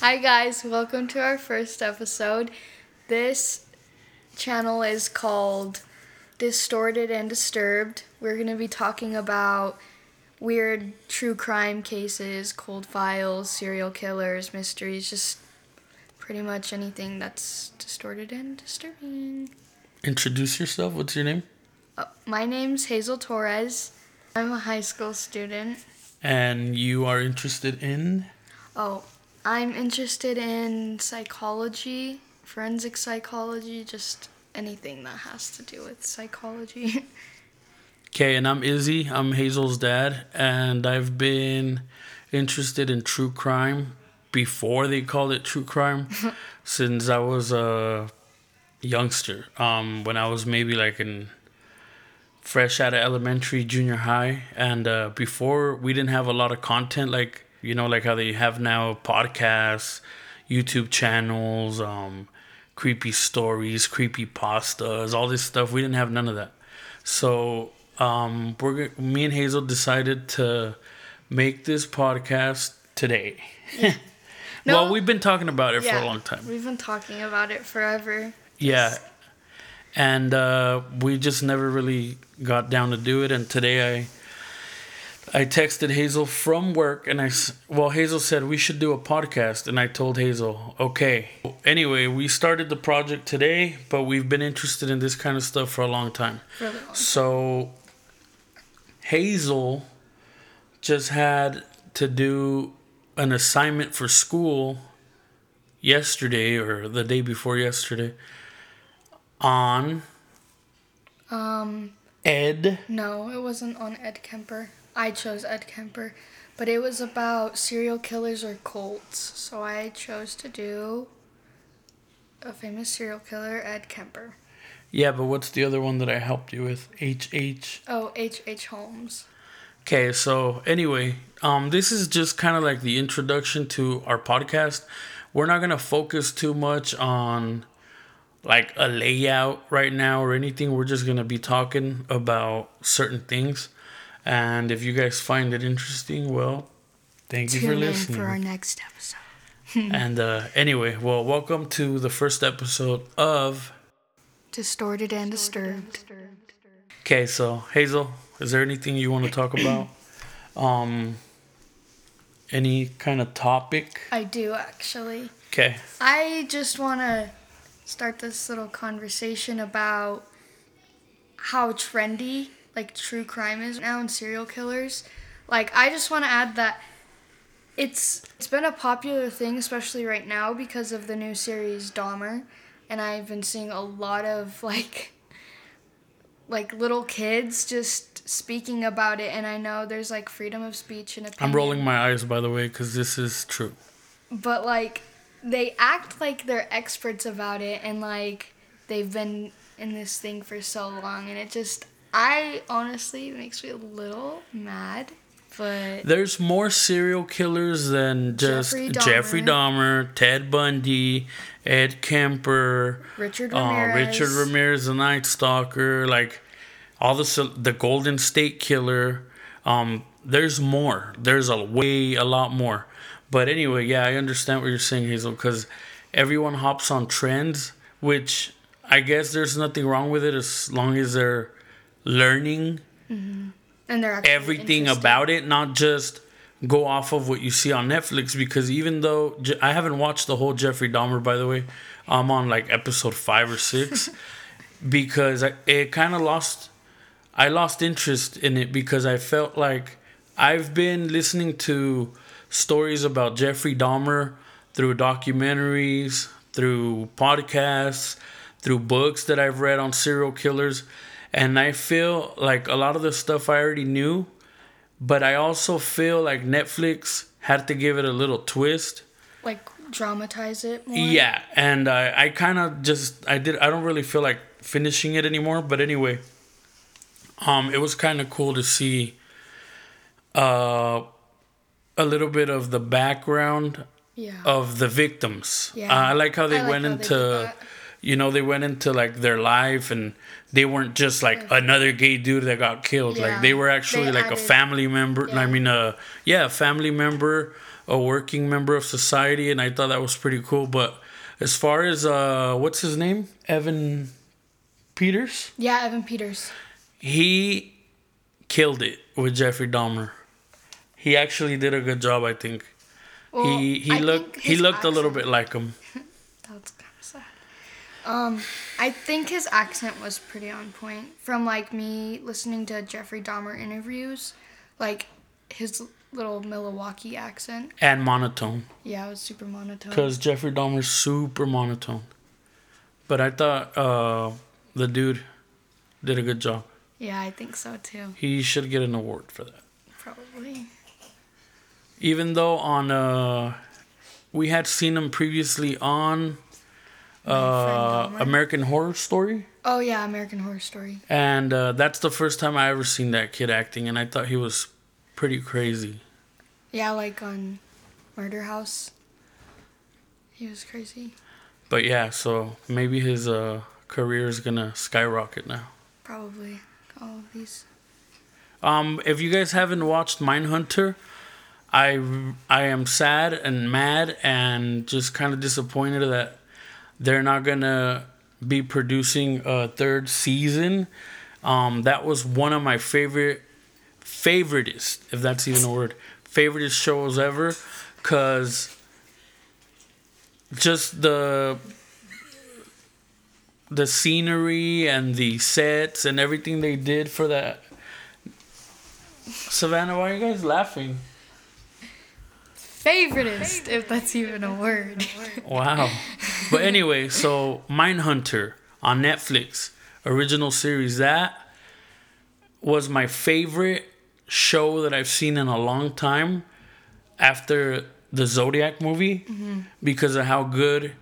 Hi, guys. Welcome to our first episode. This channel is called Distorted and Disturbed. We're going to be talking about weird true crime cases, cold files, serial killers, mysteries, just pretty much anything that's distorted and disturbing. Introduce yourself. What's your name? Uh, my name's Hazel Torres. I'm a high school student. And you are interested in? Oh, I'm interested in psychology, forensic psychology, just anything that has to do with psychology. Okay, and I'm Izzy. I'm Hazel's dad, and I've been interested in true crime before they called it true crime since I was a youngster. Um, when I was maybe like in fresh out of elementary, junior high, and uh, before we didn't have a lot of content like you know like how they have now podcasts, YouTube channels, um, creepy stories, creepy pastas, all this stuff. We didn't have none of that. So um, we're me and Hazel decided to make this podcast today. well, No. we've been talking about it for a long time. We've been talking about it forever. Yeah. And uh, we just never really got down to do it. And today I I texted Hazel from work and I, well Hazel said we should do a podcast and I told Hazel okay. Anyway, we started the project today, but we've been interested in this kind of stuff for a long time. Really long. So Hazel just had to do an assignment for school yesterday or the day before yesterday on Um, Ed. no, it wasn't on Ed Kemper. I chose Ed Kemper, but it was about serial killers or cults. So I chose to do a famous serial killer, Ed Kemper. Yeah, but what's the other one that I helped you with? HH. Oh, H. H. Holmes. Okay, so anyway, um, this is just kind of like the introduction to our podcast. We're not gonna focus too much on like a layout right now or anything. We're just gonna be talking about certain things, and if you guys find it interesting, well, thank you for Tune in listening. for our next episode. and uh, anyway, well, welcome to the first episode of. Distorted and disturbed. Okay, so Hazel, is there anything you want to talk about? Um, any kind of topic? I do actually. Okay. I just want to start this little conversation about how trendy like true crime is now and serial killers. Like I just want to add that it's it's been a popular thing especially right now because of the new series Dahmer. And I've been seeing a lot of like like little kids just speaking about it. And I know there's like freedom of speech and opinion I'm rolling my eyes, by the way, because this is true. but like they act like they're experts about it. And like they've been in this thing for so long. And it just i honestly makes me a little mad but There's more serial killers than just Jeffrey Jeffrey Dahmer. Dahmer, Ted Bundy, Ed Kemper, richard uh, ramirez Richard Ramirez, the Night Stalker, like all the the Golden State Killer. Um, there's more. There's a way a lot more. But anyway, yeah, I understand what you're saying, Hazel, because everyone hops on trends, which I guess there's nothing wrong with it as long as they're learning mm-hmm. and they're everything about it, not just go off of what you see on Netflix. Because even though Je- I haven't watched the whole Jeffrey Dahmer, by the way, I'm on like episode five or six, because I, it kind of lost. I lost interest in it because I felt like I've been listening to stories about Jeffrey Dahmer through documentaries, through podcasts, through books that I've read on serial killers. And I feel like a lot of the stuff I already knew, but I also feel like Netflix had to give it a little twist. like dramatize it more Yeah, and I, I kind of just I did I don't really feel like finishing it anymore. But anyway, um, it was kind of cool to see, uh, a little bit of the background yeah of the victims. Yeah. Uh, I like how they I like went how into, that. You know, they went into like their life and they weren't just like another gay dude that got killed. Yeah. Like they were actually They like a family member. I mean, uh, yeah, a family member a working member of society, and I thought that was pretty cool. But as far as uh, what's his name, Evan Peters, Yeah, Evan Peters. he killed it with Jeffrey Dahmer. He actually did a good job, I think. Well, he he I looked he looked a little bit like him. That's kind of sad. Um, I think his accent was pretty on point. From like me listening to Jeffrey Dahmer interviews, like his little Milwaukee accent. And monotone. Yeah, it was super monotone. Because Jeffrey Dahmer's super monotone. But I thought uh, the dude did a good job. Yeah, I think so too. He should get an award for that. Probably. Even though on uh, we had seen him previously on uh, American Horror Story, Oh yeah, American Horror Story. and uh, that's the first time I ever seen that kid acting, and I thought he was pretty crazy. Yeah, like on Murder House. He was crazy. But yeah, so maybe his uh, career is gonna skyrocket now. Probably all of these. Um, if you guys haven't watched Mindhunter, I I am sad and mad and just kind of disappointed that they're not gonna be producing a third season. Um, that was one of my favorite favoritist, if that's even a word, favoritist shows ever, cause just the the scenery and the sets and everything they did for that Savannah, why are you guys laughing? Favoritist, if that's even a word. Wow. But anyway, so Mindhunter on Netflix, original series. That was my favorite show that I've seen in a long time after the Zodiac movie mm-hmm. because of how good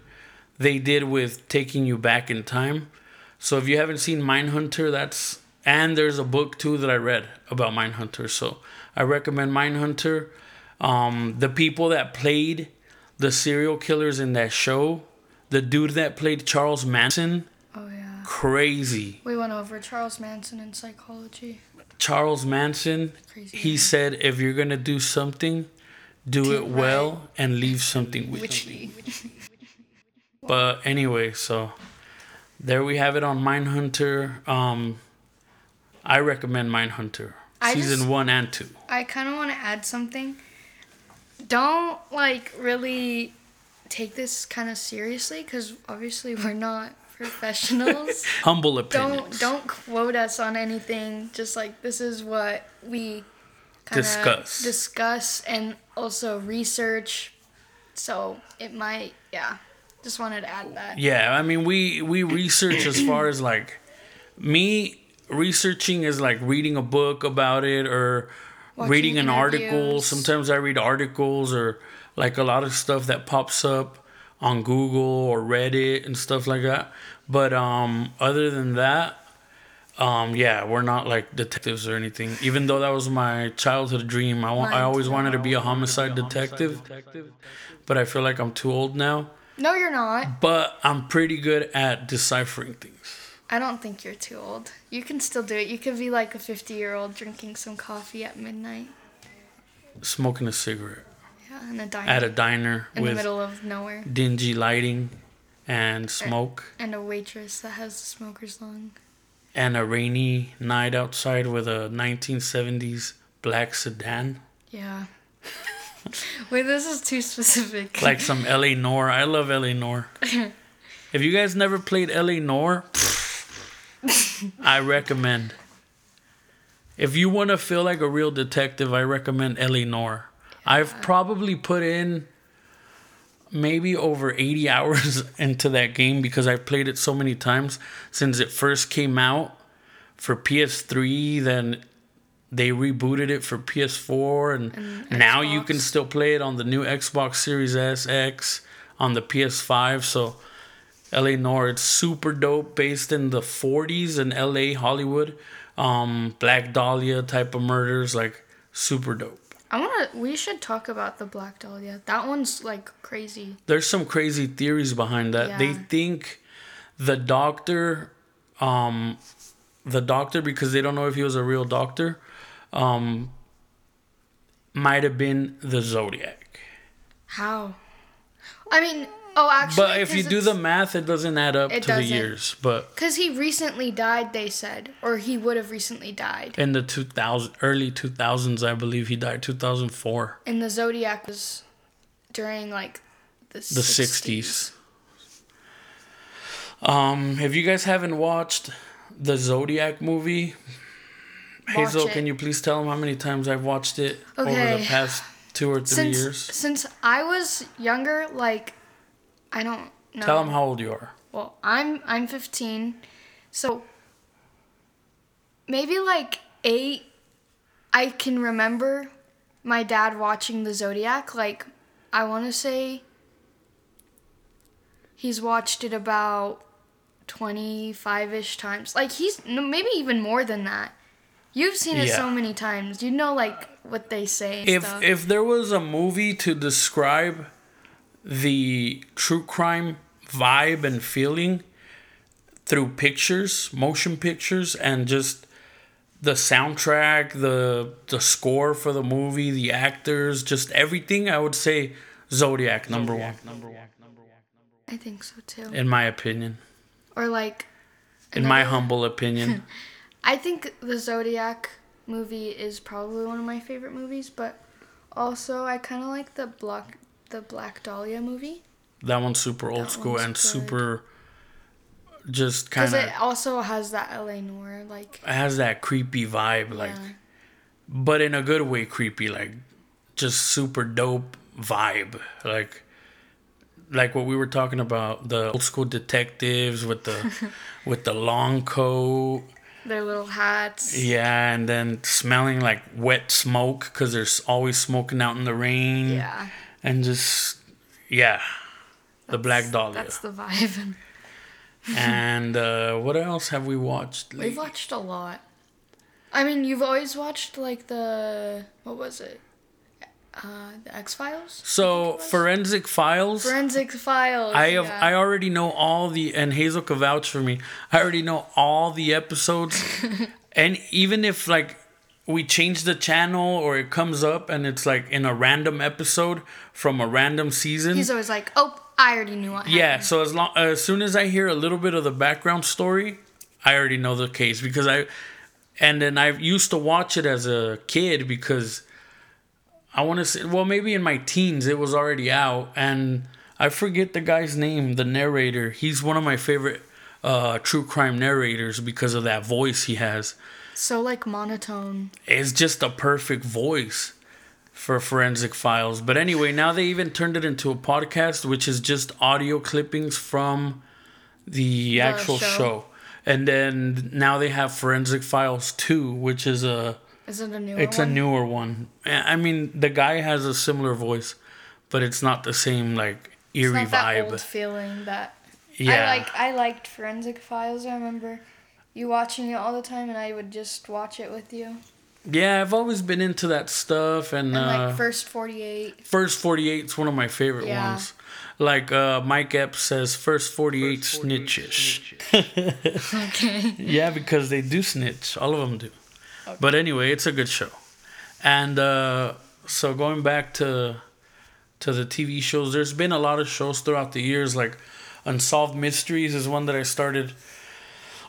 they did with taking you back in time. So if you haven't seen Mindhunter, that's and there's a book too that I read about Mindhunter. So I recommend Mindhunter. Um, the people that played the serial killers in that show, the dude that played Charles Manson, Oh yeah. crazy. We went over Charles Manson in psychology. Charles Manson, Crazy he man. said if you're gonna do something, do Do it it well and leave something with you. But anyway, so there we have it on Mindhunter. Um, I recommend Mindhunter I season just- one and two. I kind of want to add something. Don't like really take this kind of seriously because obviously we're not professionals. Humble opinions. don't don't quote us on anything. Just like this is what we Discuss. discuss and also research. So it might yeah. Just wanted to add that. Yeah, I mean we we research as far as like me researching is like reading a book about it or Watching reading an article. Sometimes I read articles or like a lot of stuff that pops up on Google or Reddit and stuff like that. But um other than that, um yeah, we're not like detectives or anything. Even though that was my childhood dream. I want I always wanted to be a homicide detective. But I feel like I'm too old now. No, you're not. But I'm pretty good at deciphering things. I don't think you're too old. You can still do it. You could be like a 50 year old drinking some coffee at midnight. Smoking a cigarette Yeah, in a diner. at a diner in the middle of nowhere. dingy lighting and smoke And a waitress that has the smoker's lung. and a rainy night outside with a 1970s black sedan. Yeah. Wait, this is too specific. Like some LA Noire. I love LA Noire. if you guys never played LA Noire, I recommend. If you want to feel like a real detective, I recommend LA Noire. I've probably put in maybe over 80 hours into that game because I've played it so many times since it first came out for PS3. Then they rebooted it for PS4, and, And now you can still play it on the new Xbox Series S, X, on the PS5. So, LA Noire, it's super dope, based in the 40s in LA, Hollywood. Um, Black Dahlia type of murders, like super dope. I wanna. We should talk about the Black Dahlia. That one's like crazy. there's some crazy theories behind that. They think the doctor, um, the doctor, because they don't know if he was a real doctor, um, might have been the Zodiac. How? I mean, oh, actually. But if you do the math, it doesn't add up to the doesn't. years. But Because he recently died, they said. Or he would have recently died. in the 2000 early 2000s, I believe he died 2004. And the Zodiac was during, like, the, the 60s. Um, if you guys haven't watched the Zodiac movie, Hazel, it. can you please tell them how many times I've watched it over the past two or three Since, years? since I was younger, like, I don't know. Tell them how old you are. Well, I'm I'm 15, so maybe like eight. I can remember my dad watching the Zodiac. Like, I want to say he's watched it about 25 ish times. Like, he's maybe even more than that. You've seen it so many times. You know, like what they say. And If stuff. if there was a movie to describe the true crime vibe and feeling through pictures, motion pictures, and just the soundtrack, the the score for the movie, the actors, just everything, I would say Zodiac number one, I think so too. in my opinion. Or like, In my humble opinion. I think the Zodiac movie is probably one of my favorite movies, but also I kind of like the Black the Black Dahlia movie that one's super old That school and good. super just kind of. because it also has that LA Noire like it has that creepy vibe like yeah. but in a good way creepy like just super dope vibe like like what we were talking about the old school detectives with the with the long coat their little hats. yeah and then smelling like wet smoke because there's always smoking out in the rain Yeah, and just yeah the black dahlia That's the vibe. and uh what else have we watched We've watched a lot. I mean, you've always watched like the what was it? Uh, the X Files. so forensic files Forensic Files. I have yeah. I already know all the and Hazel can vouch for me. I already know all the episodes, and even if like we change the channel or it comes up and it's like in a random episode from a random season. He's always like, "Oh, I already knew what." yeah, happened." so as long as soon as I hear a little bit of the background story, I already know the case because I and then I used to watch it as a kid because I want to say well maybe in my teens it was already out and I forget the guy's name the narrator he's one of my favorite uh, true crime narrators because of that voice he has So like monotone. it's just a perfect voice for forensic files but anyway now they even turned it into a podcast which is just audio clippings from the, actual show. show. and then now they have forensic files 2 which is a Is it a newer it's one? a newer one i mean the guy has a similar voice but it's not the same like It's eerie not that vibe old feeling that yeah I like. I liked Forensic Files. I remember you watching it all the time, and I would just watch it with you. yeah i've always been into that stuff and, And uh like first forty eight. First 48 is one of my favorite Yeah. ones. Like uh, Mike Epps says, first 48 snitches. Okay. yeah, because they do snitch. All of them do. Okay. But anyway, it's a good show. And uh, so going back to to the TV shows, there's been a lot of shows throughout the years. Like Unsolved Mysteries is one that I started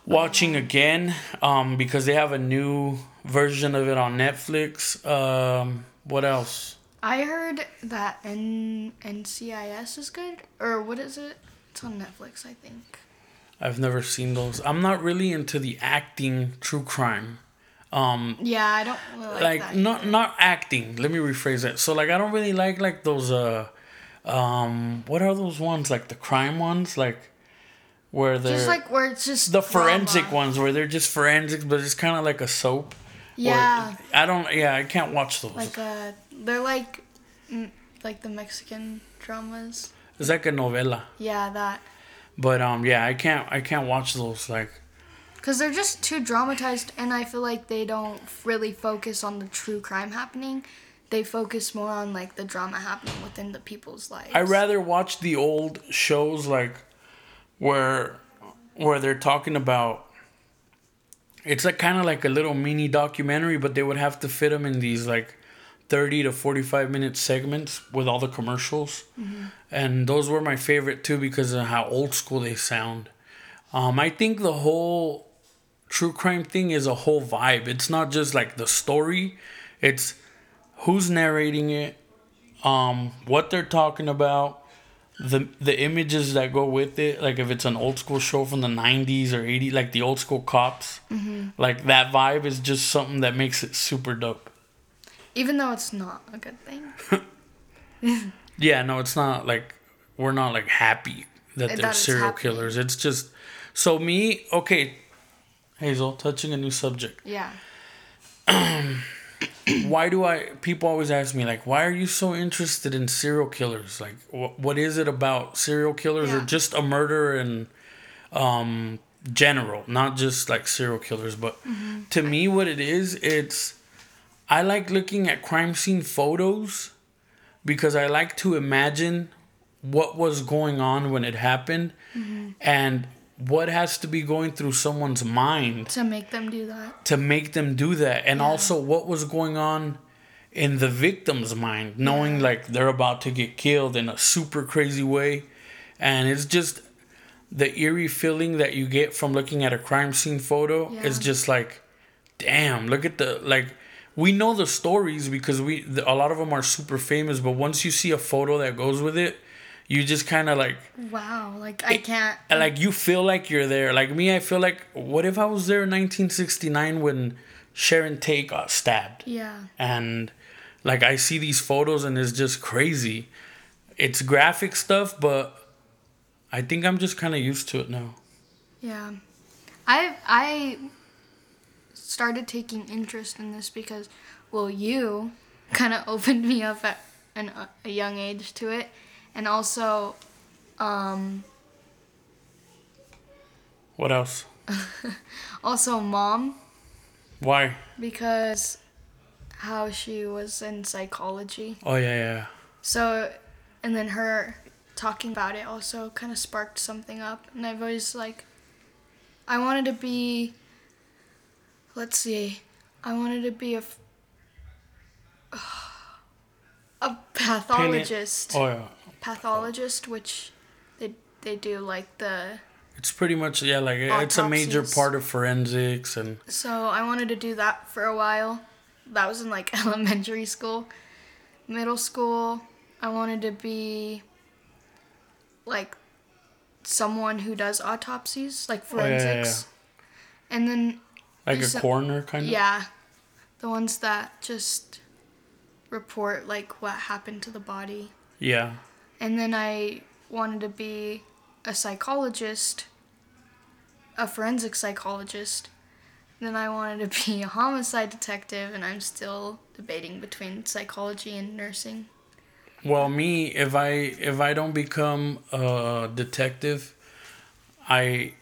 watching again um, because they have a new version of it on Netflix. Um, what else? I heard that N- NCIS is good, or what is it? It's on Netflix, I think. I've never seen those. I'm not really into the acting true crime. Um Yeah, I don't really like, like that. not either. not acting. Let me rephrase that. So like I don't really like like those uh um what are those ones like the crime ones like where they're just like where it's just the forensic drama. ones where they're just forensics but it's kind of like a soap. Or- Yeah, I don't yeah, I can't watch those. like uh, they're like, mm, like the Mexican dramas. it's like a novela. Yeah, that. But um yeah, I can't I can't watch those like Because they're just too dramatized, and I feel like they don't really focus on the true crime happening. They focus more on like the drama happening within the people's lives. I rather watch the old shows like where where they're talking about it's like kind of like a little mini documentary but they would have to fit them in these like 30 to 45 minute segments with all the commercials. And those were my favorite too because of how old school they sound. Um, I think the whole true crime thing is a whole vibe. It's not just like the story, it's who's narrating it, um, what they're talking about, the the images that go with it. Like if it's an old school show from the '90s or '80s, like the old school cops, mm-hmm. like that vibe is just something that makes it super dope. Even though it's not a good thing. Yeah, no, it's not like we're not like happy that That they're it's serial killers. It's just so me. Okay, Hazel, touching a new subject. Yeah. why do I? People always ask me like, why are you so interested in serial killers? Like, wh- what is it about serial killers or just a murder and um general, not just like serial killers, but to me, what it is, it's I like looking at crime scene photos because I like to imagine what was going on when it happened and what has to be going through someone's mind To make them do that. to make them do that. And also what was going on in the victim's mind knowing like they're about to get killed in a super crazy way. And it's just the eerie feeling that you get from looking at a crime scene photo is just like damn look at the like we know the stories because we the, a lot of them are super famous but once you see a photo that goes with it you just kind of like Wow. Like I can't. and, like you feel like you're there. Like me, I feel like what if I was there in 1969 when Sharon Tate got stabbed? Yeah. And like I see these photos and it's just crazy. It's graphic stuff, but I think I'm just kind of used to it now. Yeah. I I started taking interest in this because well you kind of opened me up at an, a young age to it and also um What else? also mom Why? because how she was in psychology. Oh yeah, yeah. So, and then her talking about it also kind of sparked something up. And I've always like, I wanted to be, let's see, I wanted to be a. a pathologist. Oh yeah. Pathologist, which they, they do like the, It's pretty much yeah, like it's a major part of forensics and so I wanted to do that for a while. That was in like elementary school. Middle school, I wanted to be like someone who does autopsies, like Oh, yeah, yeah, forensics. And then like a coroner kind of. yeah, the ones that just report like what happened to the body. Yeah. And then I wanted to be a psychologist, a forensic psychologist. Then I wanted to be a homicide detective, and I'm still debating between psychology and nursing. Well, me, if I if I don't become a detective, I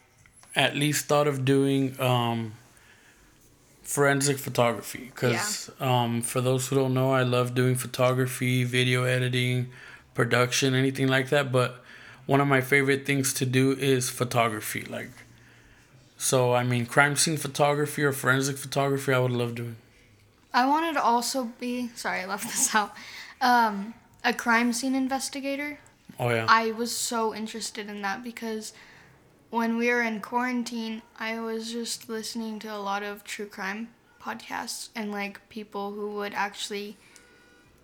at least thought of doing um, forensic photography because um, for those who don't know, I love doing photography, video editing, production, anything like that. But one of my favorite things to do is photography. Like, so I mean, crime scene photography or forensic photography, I would love doing. I wanted to also be sorry, I left this out. Um, a crime scene investigator. Oh yeah. I was so interested in that because when we were in quarantine, I was just listening to a lot of true crime podcasts and like people who would actually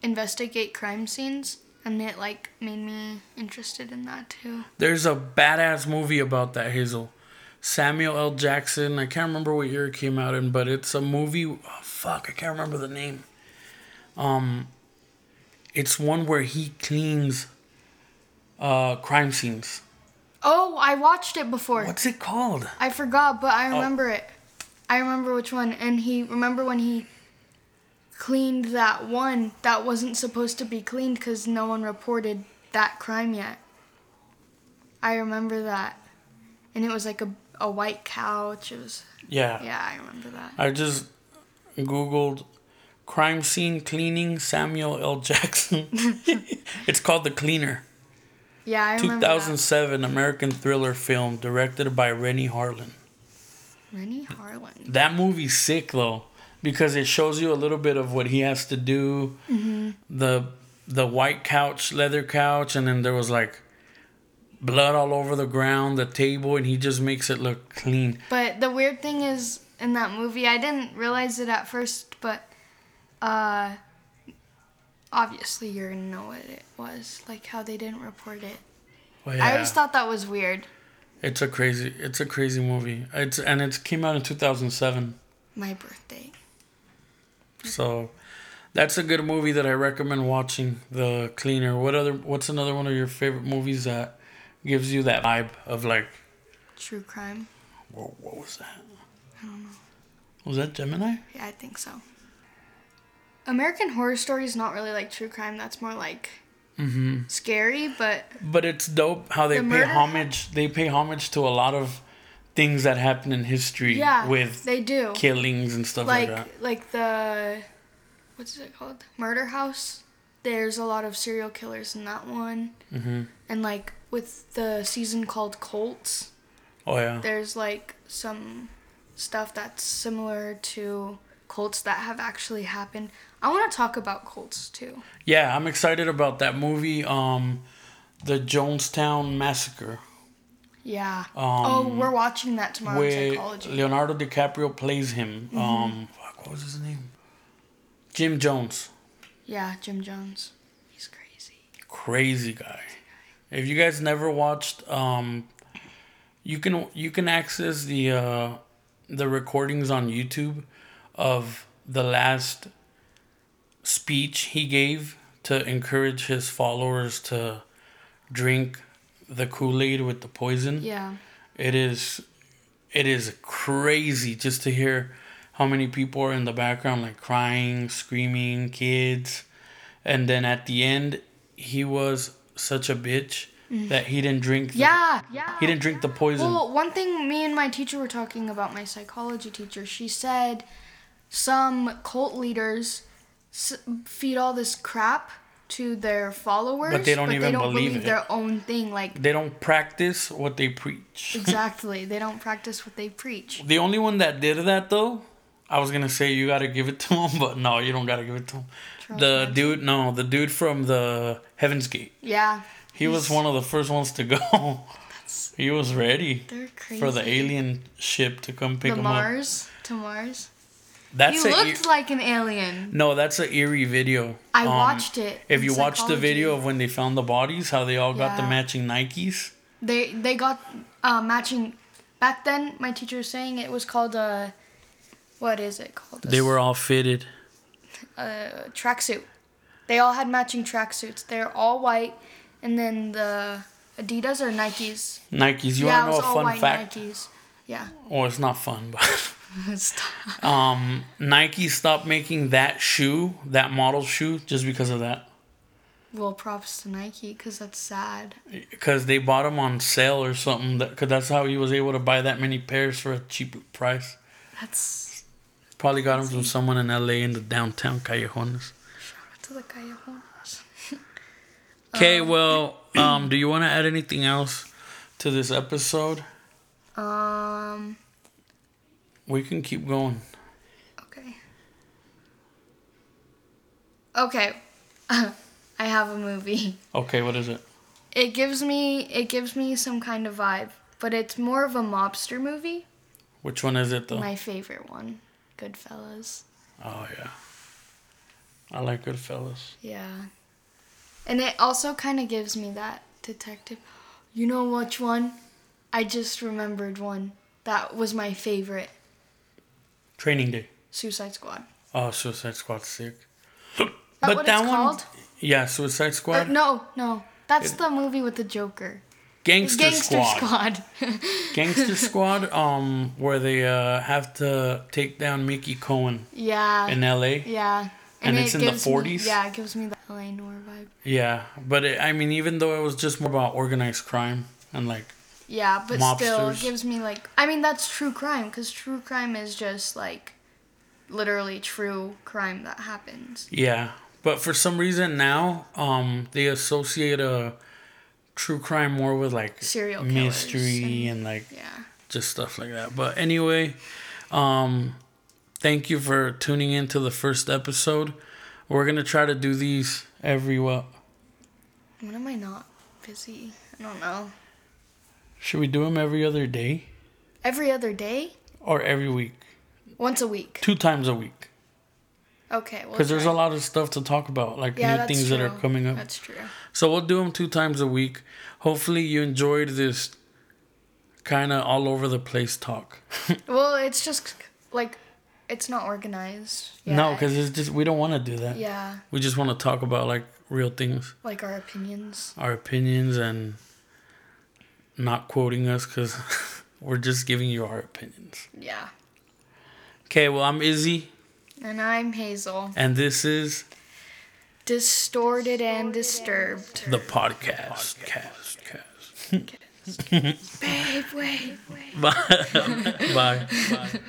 investigate crime scenes and it like made me interested in that too. There's a badass movie about that, Hazel. Samuel L. Jackson. I can't remember what year it came out in, but it's a movie. Oh, fuck, I can't remember the name. Um, it's one where he cleans uh crime scenes. Oh, I watched it before. What's it called? I forgot, but Oh. I remember it. I remember which one. And he remember when he cleaned that one that wasn't supposed to be cleaned because no one reported that crime yet. I remember that, and it was like a a white couch. It was Yeah. yeah, I remember that. I just googled crime scene cleaning Samuel L. Jackson. it's called The Cleaner. Yeah, I remember 2007 American thriller film directed by Renny Harlin. that. Renny Harlin. That movie's sick though. Because it shows you a little bit of what he has to do. Mm-hmm. The the white couch, leather couch, and then there was like blood all over the ground, the table, and he just makes it look clean. But the weird thing is in that movie, I didn't realize it at first, but uh, obviously you're gonna know what it was, like how they didn't report it. Well, I always thought that was weird. it's a crazy, it's a crazy movie. It's and it came out in two thousand seven. My birthday. So that's a good movie that I recommend watching. The Cleaner. What other? What's another one of your favorite movies that gives you that vibe of like, True crime. whoa, what was that? I don't know. Was that Gemini? Yeah, I think so. American Horror Story is not really like true crime. That's more like Mm-hmm. scary, but But it's dope how they The pay murder- homage. They pay homage to a lot of things that happen in history yeah, with they do. killings and stuff like, like that. like the what's it called murder house there's a lot of serial killers in that one hmm and like with the season called colts Oh yeah. there's like some stuff that's similar to cults that have actually happened i want to talk about cults too Yeah, I'm excited about that movie. Um, the Jonestown Massacre. Yeah Um, oh we're watching that tomorrow in where psychology Leonardo DiCaprio plays him. Mm-hmm. Um, fuck, what was his name? Jim Jones. yeah jim jones he's crazy Crazy guy. If you guys never watched, um, you can you can access the uh, the recordings on YouTube of the last speech he gave to encourage his followers to drink the Kool Aid with the poison. yeah It is it is crazy just to hear how many people are in the background like crying, screaming, kids. And then at the end he was such a bitch mm. that he didn't drink the, yeah yeah he didn't drink the poison. Well, one thing me and my teacher were talking about, my psychology teacher, she said some cult leaders feed all this crap to their followers, But they don't even believe it. their own thing. Like, they don't practice what they preach. exactly. they don't practice what they preach. The only one that did that though, I was gonna say you gotta give it to him, but no, you don't gotta give it to him. Charles The Manson. dude, no, the dude from the Heaven's Gate. Yeah. He was one of the first ones to go. he was ready crazy. for the alien ship to come pick The him up. Mars to Mars. That's he looked e- like an alien. no, that's an eerie video. I Um, watched it. If you watch the video of when they found the bodies, how they all got the matching Nikes. They they got uh, matching. Back then, my teacher was saying it was called a. What is it called? They were all fitted. a tracksuit. They all had matching tracksuits. They're all white, and then the Adidas or Nikes. Nikes. You yeah, want to know a fun fact? Nikes. Yeah. Well, it's not fun, but. um, Nike stopped making that shoe, that model shoe, just because of that. well, props to Nike because that's sad. Because they bought them on sale or something. Because that's how he was able to buy that many pairs for a cheap price. That's Probably got them from someone in LA in the downtown callejones. shout out to the callejones. Okay, well, um, do you want to add anything else to this episode? Um. We can keep going. Okay. Okay. I have a movie. Okay, what is it? It gives me it gives me some kind of vibe, but it's more of a mobster movie. Which one is it though? My favorite one, Goodfellas. Oh yeah. I like Goodfellas. Yeah. And it also kind of gives me that detective. You know which one? I just remembered one. That was my favorite. Training Day. Suicide Squad. Oh, Suicide Squad's sick. That what it's called? yeah, Suicide Or, Squad, no, no. That's the movie with the Joker. Gangster, Gangster Squad, Squad. Gangster Squad. Um, where they uh have to take down Mickey Cohen yeah. in L.A. yeah. And it's in the gives me- 40s? yeah, it gives me the LA Noire vibe. Yeah, but it, I mean, even though it was just more about organized crime and like, Yeah, but still, it gives me like. I mean, that's true crime because true crime is just like, literally true crime that happens. yeah. But for some reason now, um, they associate a true crime more with like Serial killers mystery and- and like Yeah. just stuff like that. But anyway, um, thank you for tuning in to the first episode. We're gonna try to do these every what? When am I not busy? I don't know. Should we do them every other day Every other day? or every week? Once a week. Two times a week. Okay. We'll Because there's a lot of stuff to talk about, like yeah, new things true. that are coming up. That's true. So we'll do them two times a week. Hopefully, you enjoyed this kind of all over the place talk. Well, it's just like it's not organized. No, because it's just we don't want to do that. yeah, We just want to talk about like real things, like our opinions. our opinions, and not quoting us because we're just giving you our opinions. Yeah. Okay, well I'm Izzy, And I'm Hazel. and this is Distorted and disturbed. the podcast. Cast, cast. Babe, wait, wait. Bye. Bye. Bye.